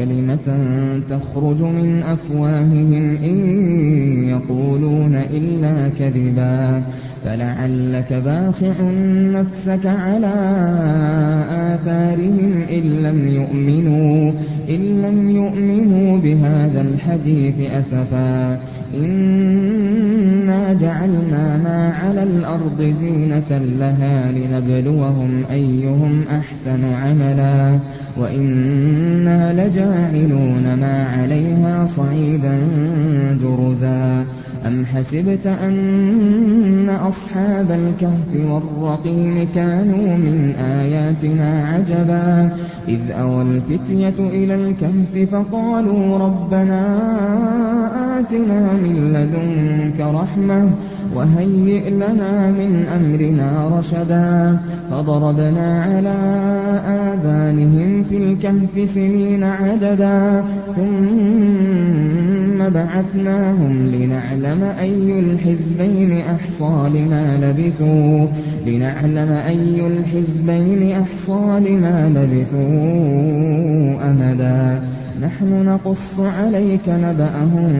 كلمة تخرج من أفواههم إن يقولون إلا كذبا فلعلك باخع نفسك على آثارهم إن لم يؤمنوا إن لم يؤمنوا بهذا الحديث أسفا. إنا جعلنا ما على الأرض زينة لها لنبلوهم أيهم أحسن عملا. وإنا لجاعلون ما عليها صعيدا جرزا أم حسبت أن أصحاب الكهف والرقيم كانوا من آياتنا عجبا إذ أوى الفتية إلى الكهف فقالوا ربنا آتنا من لدنك رحمة وهيئ لنا من أمرنا رشدا. فضربنا على آذانهم في الكهف سنين عددا. ثم بعثناهم لنعلم أي الحزبين أحصى لما لبثوا. لنعلم أي الحزبين أحصى لما لبثوا أمدا. نحن نقص عليك نبأهم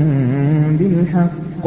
بالحق.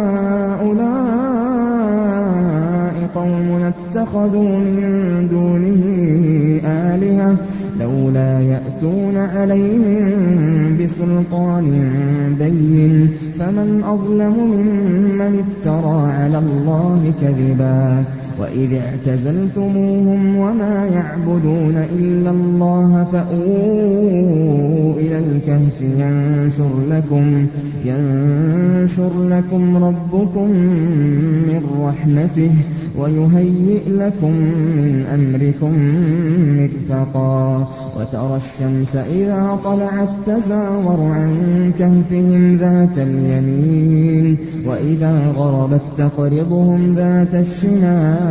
قوم اتخذوا من دونه آلهة لولا يأتون عليهم بسلطان بين. فمن أظلم ممن افترى على الله كذبا. وإذ اعتزلتموهم وما يعبدون إلا الله فأووا إلى الكهف ينشر لكم, ينشر لكم ربكم من رحمته ويهيئ لكم من أمركم مرفقا وترى الشمس إذا طلعت تزاور عن كهفهم ذات اليمين وإذا غربت تقرضهم ذات الشمال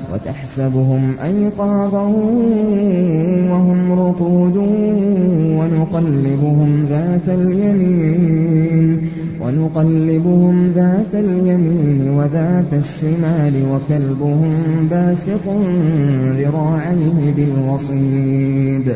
وتحسبهم أيقاظا وهم رقود ونقلبهم ذات اليمين ونقلبهم ذات اليمين وذات الشمال وكلبهم باسق ذراعيه بالوصيد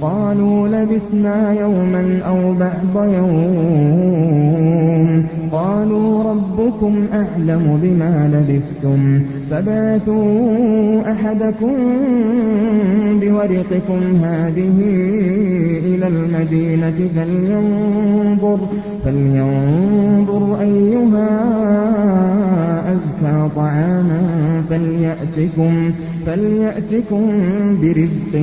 قالوا لبثنا يوما أو بعض يوم. قالوا ربكم أعلم بما لبثتم. فبعثوا أحدكم بورقكم هذه إلى المدينة فلينظر, فلينظر أيها أزكى طعاما. فليأتكم, فليأتكم برزق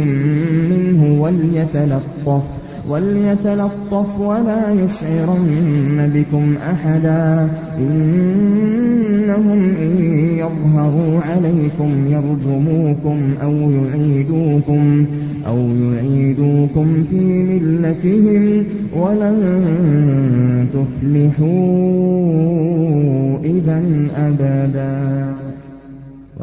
منه وليتلطف وَلْيَتَلَطَّفْ وَلَا يُشْعِرَنَّ بِكُمْ أَحَدًا. إِنَّهُمْ إِن يَظْهَرُوا عَلَيْكُمْ يَرْجُمُوكُمْ أَوْ يُعِيدُوكُمْ أَوْ يُعِيدُوكُمْ فِي مِلَّتِهِمْ وَلَن تُفْلِحُوا إِذًا أَبَدًا.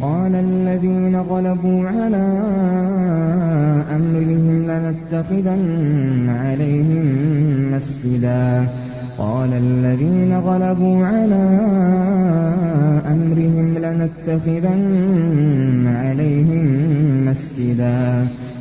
قَالَ الَّذِينَ غَلَبُوا عَلَىٰ أَمْرِهِمْ لَنَتَّخِذَنَّ عَلَيْهِم مَّسْجِدًا. قَالَ الَّذِينَ غَلَبُوا عَلَىٰ أَمْرِهِمْ لَنَتَّخِذَنَّ عَلَيْهِم مَّسْجِدًا.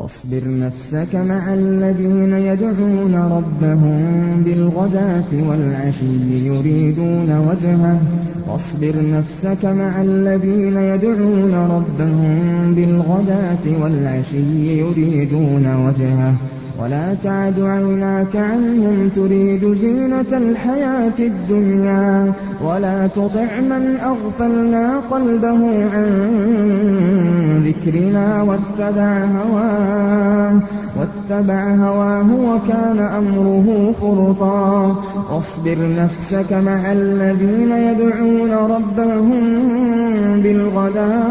وَاصْبِرْ نَفْسَكَ مَعَ الَّذِينَ يَدْعُونَ رَبَّهُم بِالْغَدَاةِ وَالْعَشِيِّ يُرِيدُونَ وَجْهَهُ. وَاصْبِرْ نَفْسَكَ مَعَ الَّذِينَ يَدْعُونَ رَبَّهُم بِالْغَدَاةِ وَالْعَشِيِّ يُرِيدُونَ وَجْهَهُ. وَلَا تَعْدُ عَيْنَاكَ عَنْهُمْ تُرِيدُ زِينَةَ الْحَيَاةِ الدُّنْيَا وَلَا تُطِعْ مَنْ أَغْفَلْنَا قَلْبَهُ عَن ذِكْرِنَا وَاتَّبَعَ هَوَاهُ وَكَانَ أَمْرُهُ فُرُطًا. وَاصْبِرْ نَفْسَكَ مَعَ الَّذِينَ يَدْعُونَ رَبَّهُم بِالْغَدَاةِ.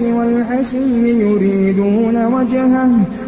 وَالْعَشِيِّ يُرِيدُونَ وَجْهَهُ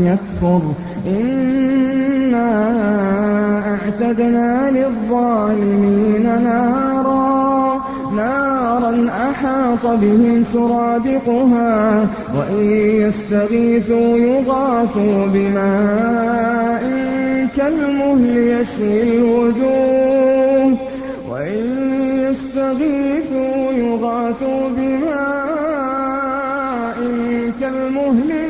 فَلْيَكْفُرْ إِنَّا أَعْتَدْنَا لِلظَّالِمِينَ نَارًا أَحَاطَ بِهِمْ سُرَادِقُهَا. وَإِن يَسْتَغِيثُوا يُغَاثُوا بِمَاءٍ كَالْمُهْلِ يَشْوِي الْوُجُوهَ. وَإِن يَسْتَغِيثُوا يُغَاثُوا بِمَاءٍ كَالْمُهْلِ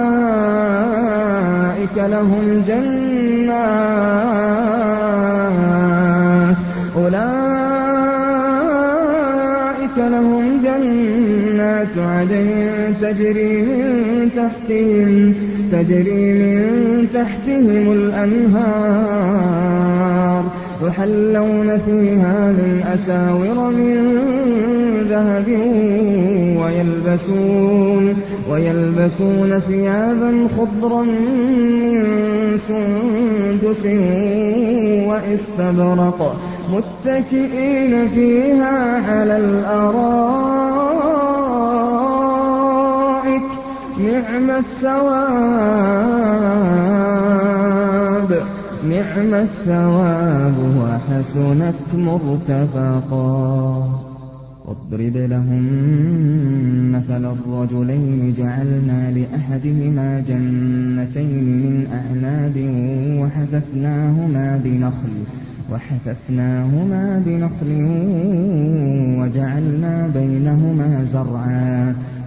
لَهُمْ جَنَّاتُ. أُولَٰئِكَ لَهُمْ جَنَّاتُ عَدْنٍ تَجْرِي مِن تَحْتِهِمْ تَجْرِي مِن تَحْتِهِمُ الْأَنْهَارُ. يُحَلَّوْنَ فِيهَا مِنْ أَسَاوِرَ مِن ذَهَبٍ وَيَلْبَسُونَ ثِيَابًا خُضْرًا مِّن سُندُسٍ وَإِسْتَبْرَقٍ مُّتَّكِئِينَ فِيهَا عَلَى الْأَرَائِكِ ۚ. نِعْمَ الثَّوَابُ وَحَسُنَتْ مُرْتَفَقًا. وَاضْرِبْ لَهُم مَّثَلَ الرَّجُلَيْنِ جَعَلْنَا لِأَحَدِهِمَا جَنَّتَيْنِ مِنْ أَعْنَابٍ وَحَفَفْنَاهُمَا بِنَخْلٍ وَجَعَلْنَا بَيْنَهُمَا زَرْعًا.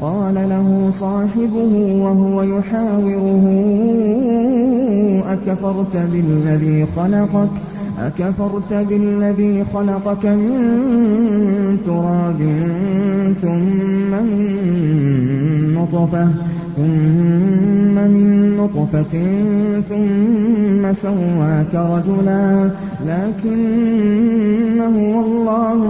قَالَ لَهُ صَاحِبُهُ وَهُوَ يُحَاوِرُهُ أَكَفَرْتَ بِالَّذِي خَلَقَكَ؟ مِن تُرَابٍ ثُمَّ مِن نُّطْفَةٍ ثُمَّ سَوَّاكَ رَجُلًا لَّٰكِنَّ هُوَ اللَّهُ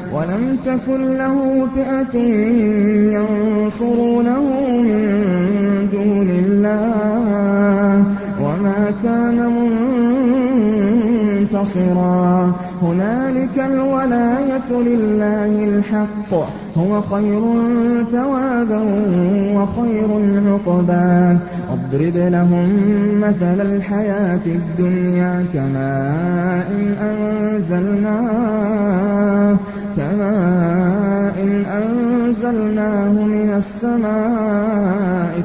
وَلَمْ تَكُن لَّهُ فِئَةٌ يَنصُرُونَهُ مِن دُونِ اللَّهِ وَمَا كَانَ مُنتَصِرًا. هُنَالِكَ الْوَلَايَةُ لِلَّهِ الْحَقِّ ۚ. هُوَ خَيْرٌ ثَوَابًا وَخَيْرٌ عُقْبًا. وَاضْرِبْ لَهُم مَّثَلَ الْحَيَاةِ الدُّنْيَا كَمَاءٍ أَنزَلْنَاهُ مِنَ السَّمَاءِ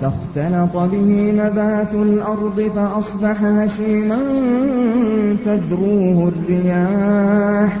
فَاخْتَلَطَ بِهِ نَبَاتُ الْأَرْضِ فَأَصْبَحَ هَشِيمًا تَذْرُوهُ الرِّيَاحُ ۗ.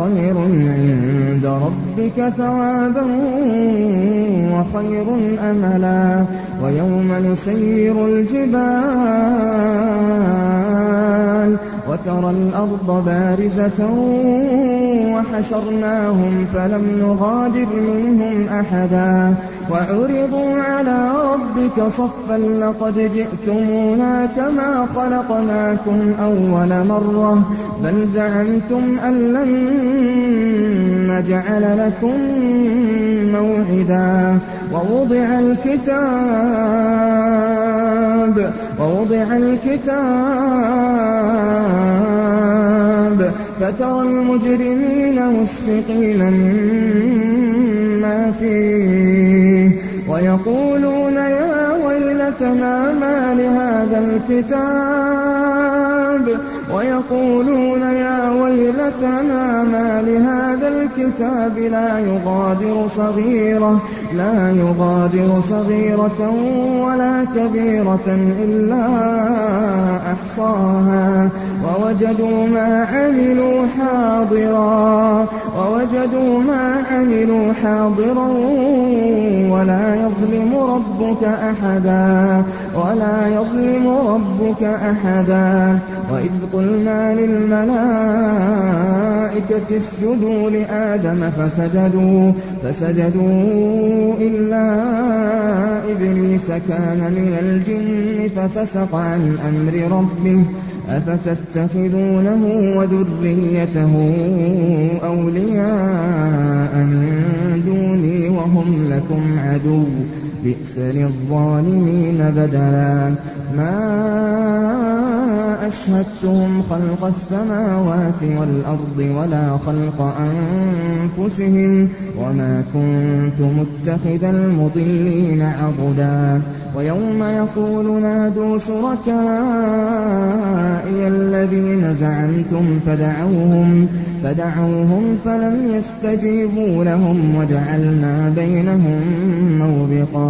خَيْرٌ عِندَ رَبِّكَ ثَوَابًا وَخَيْرٌ أَمَلًا وَيَوْمَ نُسَيِّرُ الْجِبَالَ وَتَرَى الْأَرْضَ بَارِزَةً وَحَشَرْنَاهُمْ فَلَمْ نُغَادِرْ مِنْهُمْ أَحَدًا وَعُرِضُوا عَلَىٰ رَبِّكَ صَفًّا لَّقَدْ جِئْتُمُونَا كَمَا خَلَقْنَاكُمْ أَوَّلَ مَرَّةٍ بَلْ زَعَمْتُمْ أَن لَّن نَّجْعَلَ لَكُم مَّوْعِدًا وَوُضِعَ الْكِتَابُ وَوُضِعَ الْكِتَابُ. فَتَرَى الْمُجْرِمِينَ مُشْفِقِينَ مِمَّا فِيهِ وَيَقُولُونَ يَا وَيْلَتَنَا مَالِ هَٰذَا الْكِتَابِ؟ وَيَقُولُونَ يَا وَيْلَتَنَا مَالِ هَٰذَا الْكِتَابِ لَا يُغَادِرُ صَغِيرَةً لا يغادر صغيرة ولا كبيرة إلا أحصاها. ووجدوا ما عملوا حاضرا. ووجدوا ما عملوا حاضرا ولا يظلم ربك أحدا. ولا يظلم ربك أحدا. وإذ قلنا للملائكة اسجدوا لآدم فسجدوا فسجدوا إلا إبليس كان من الجن ففسق عن أمر ربه أفتتخذونه وذريته أولياء من دوني وهم لكم عدو بئس للظالمين بدلا. ما أشهدتهم خلق السماوات والأرض ولا خلق أنفسهم وما كنت متخذ المضلين عضدا. ويوم يقول نادوا شركائي الذين زعمتم فدعوهم فدعوهم فلم يستجيبوا لهم وجعلنا بينهم موبقا.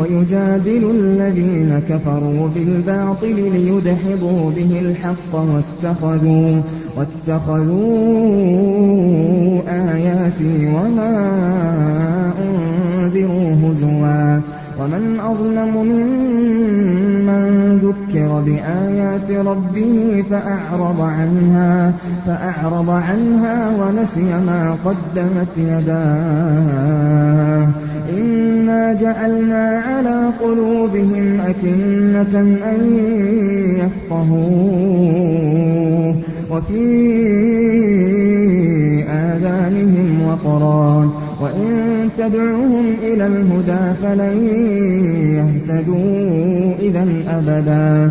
ويجادل الذين كفروا بالباطل ليدحضوا به الحق واتخذوا, واتخذوا آياتي وما أنذروا هزوا. ومن أظلم ممن ذكر بآيات ربه فأعرض عنها فأعرض عنها ونسي ما قدمت يداه. جعلنا على قلوبهم أكنة أن يفقهوه وفي آذانهم وقرا وإن تدعوهم إلى الهدى فلن يهتدوا إذا أبدا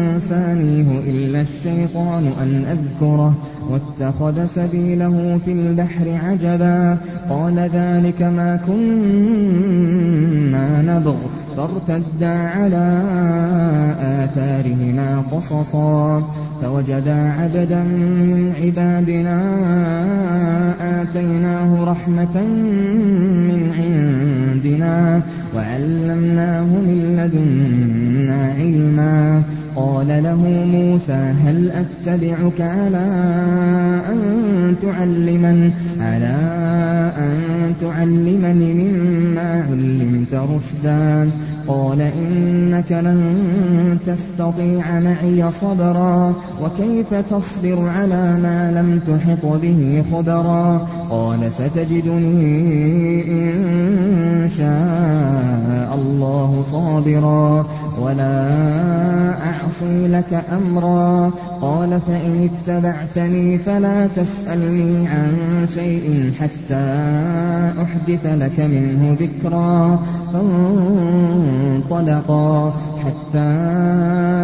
أنسانيه إلا الشيطان أن أذكره واتخذ سبيله في البحر عجبا قال ذلك ما كنا نبغ فارتدا على آثارهما قصصا فوجدا عبدا من عبادنا آتيناه رحمة من عندنا وعلمناه من لدنا علما قال له موسى هل أتبعك على أن تعلمن؟ على أن تعلمني مما علمت رشدا. قال إنك لن تستطيع معي صبرا وكيف تصبر على ما لم تحط به خبرا؟ قال ستجدني إن شاء الله صابرا. ولا أعصي لك أمرا قال فإن اتبعتني فلا تسألني عن شيء حتى أحدث لك منه ذكرا فانطلقا حتى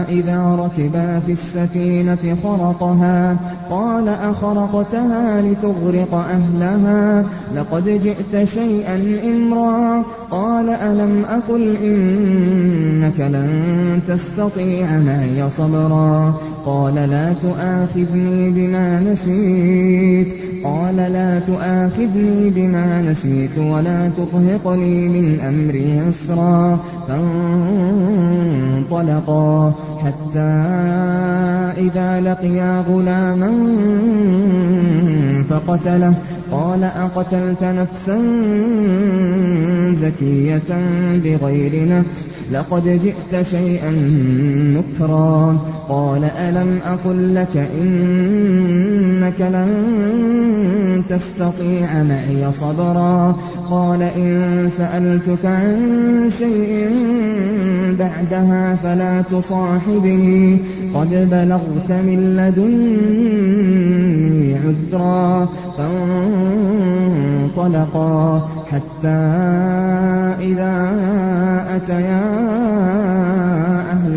إذا ركبا في السفينة خرقها قال أخرقتها لتغرق أهلها لقد جئت شيئا إمرا قال ألم أقل إنك لن تستطيع معي صبرا؟ قال لا تؤاخذني بما نسيت. قال لا تؤاخذني بما نسيت ولا ترهقني من أمري عسرا فانطلقا حتى إذا لقيا غلاما فقتله. قال أقتلت نفسا زكية بغير نفس؟ لقد جئت شيئا نكرا. قال ألم أقل لك إنك لن تستطيع معي صبرا. قال إن سألتك عن شيء بعدها فلا تصاحبني قد بلغت من لدني عذرا فانطلقا حتى إذا أتيا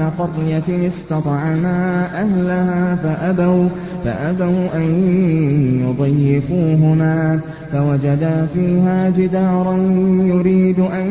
أهل قرية استطعما أهلها فأبوا, فأبوا أن يضيفوهما فوجدا فيها جدارا يريد أن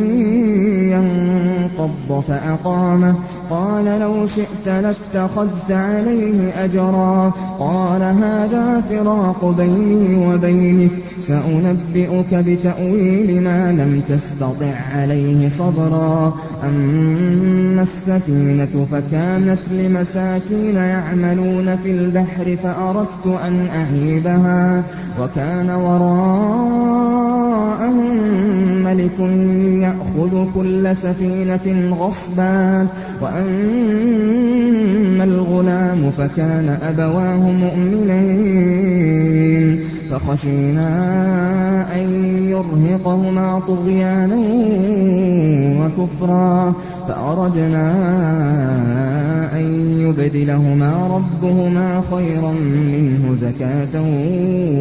ينقض فأقامه قال لو شئت لاتخذت عليه أجرا. قال هذا فراق بيني وبينك. سأنبئك بتأويل ما لم تستطع عليه صبرا. أما السفينة فكانت لمساكين يعملون في البحر فأردت أن أعيبها. وكان وراءهم ملك يأخذ كل سفينة غصبا وأما الغلام فكان أبواه مؤمنين فخشينا أن يرهقهما طغيانا وكفرا فأردنا أن يبدلهما ربهما خيرا منه زكاة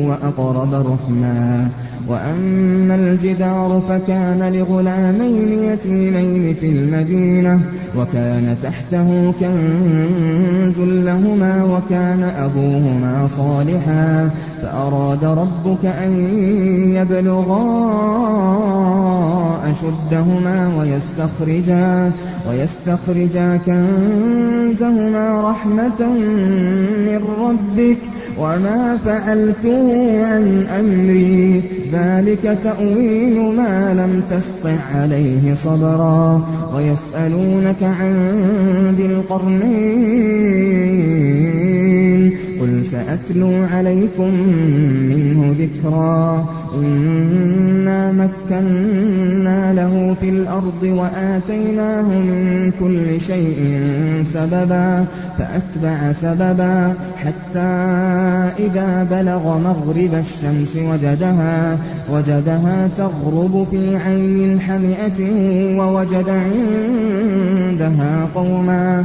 وأقرب رحما. وأما الجدار فكان لغلامين يتيمين في المدينة وكان تحته كنز لهما وكان أبوهما صالحا فأراد ربك أن يبلغا أشدهما ويستخرجا, ويستخرجا كنزهما رحمة من ربك وما فعلته عن أمري. ذلك تأويل ما لم تسطع عليه صبرا. ويسألونك عن ذي القرنين. قُلْ سَأَتْلُو عَلَيْكُم مِّنْهُ ذِكْرًا. إِنَّا مَكَّنَّا لَهُ فِي الْأَرْضِ وَآتَيْنَاهُ مِن كُلِّ شَيْءٍ سَبَبًا فَأَتْبَعَ سَبَبًا حَتَّىٰ إِذَا بَلَغَ مَغْرِبَ الشَّمْسِ وَجَدَهَا وجدها تَغْرُبُ فِي عَيْنٍ حَمِئَةٍ وَوَجَدَ عِندَهَا قَوْمًا.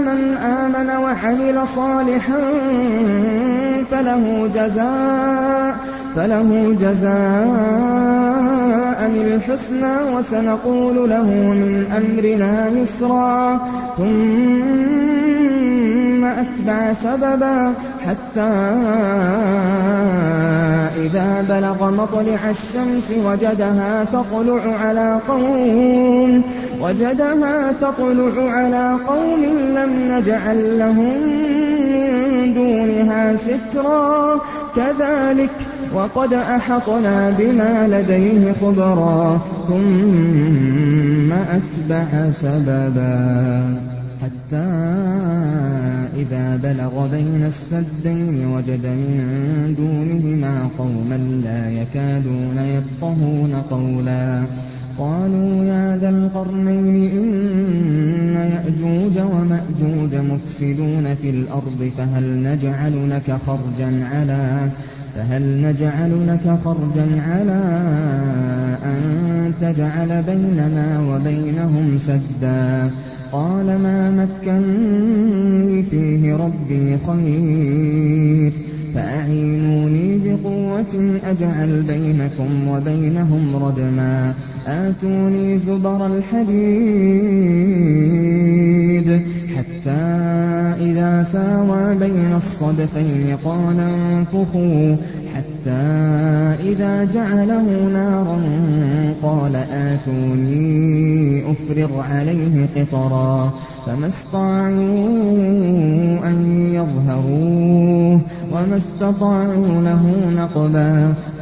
مَنْ آمَنَ وَعَمِلَ صَالِحًا فَلَهُ جَزَاءٌ فله جزاء الحسنى وسنقول له من أمرنا يسرا. ثم أتبع سببا حتى إذا بلغ مطلع الشمس وجدها تطلع على قوم وجدها تطلع على قوم لم نجعل لهم من دونها سترا. كذلك وقد أحطنا بما لديه خبرا ثم أتبع سببا. حتى إذا بلغ بين السدين وجد من دونهما قوما لا يكادون يفقهون قولا. قالوا يا ذا القرنين إن يأجوج ومأجوج مفسدون في الأرض فهل نجعل لك خرجا على فهل نجعل لك خرجا على أن تجعل بيننا وبينهم سدا؟ قال ما مكني فيه ربي خير فأعينوني بقوة أجعل بينكم وبينهم ردما آتوني زبر الحديد حتى إذا ساوى بين الصدفين قال انفخوا حتى إذا جعله نارا قال آتوني أفرغ عليه قطرا فما استطاعوا أن يظهروه وما استطاعوا له نقبا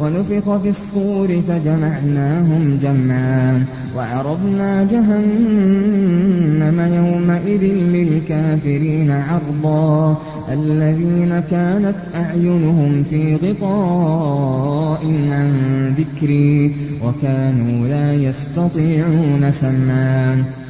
ونفخ في الصور فجمعناهم جمعا وعرضنا جهنم يومئذ للكافرين عرضا الذين كانت أعينهم في غطاء عن ذكري وكانوا لا يستطيعون سمعا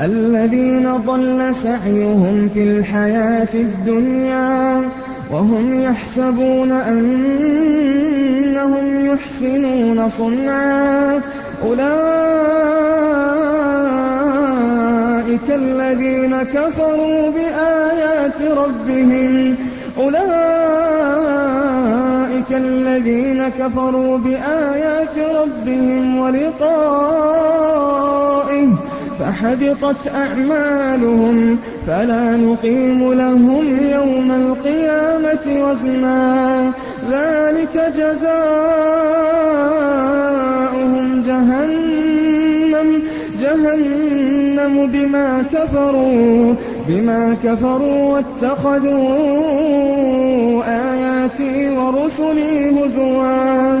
الذين ضل سعيهم في الحياة الدنيا وهم يحسبون أنهم يحسنون صنعا. أولئك الذين كفروا بآيات ربهم. أولئك الذين كفروا بآيات ربهم ولقائه فحبطت أعمالهم فلا نقيم لهم يوم القيامة وزنا. ذلك جزاؤهم جهنم. جهنم بما كفروا بما كفروا واتخذوا آياتي ورسلي هزوا.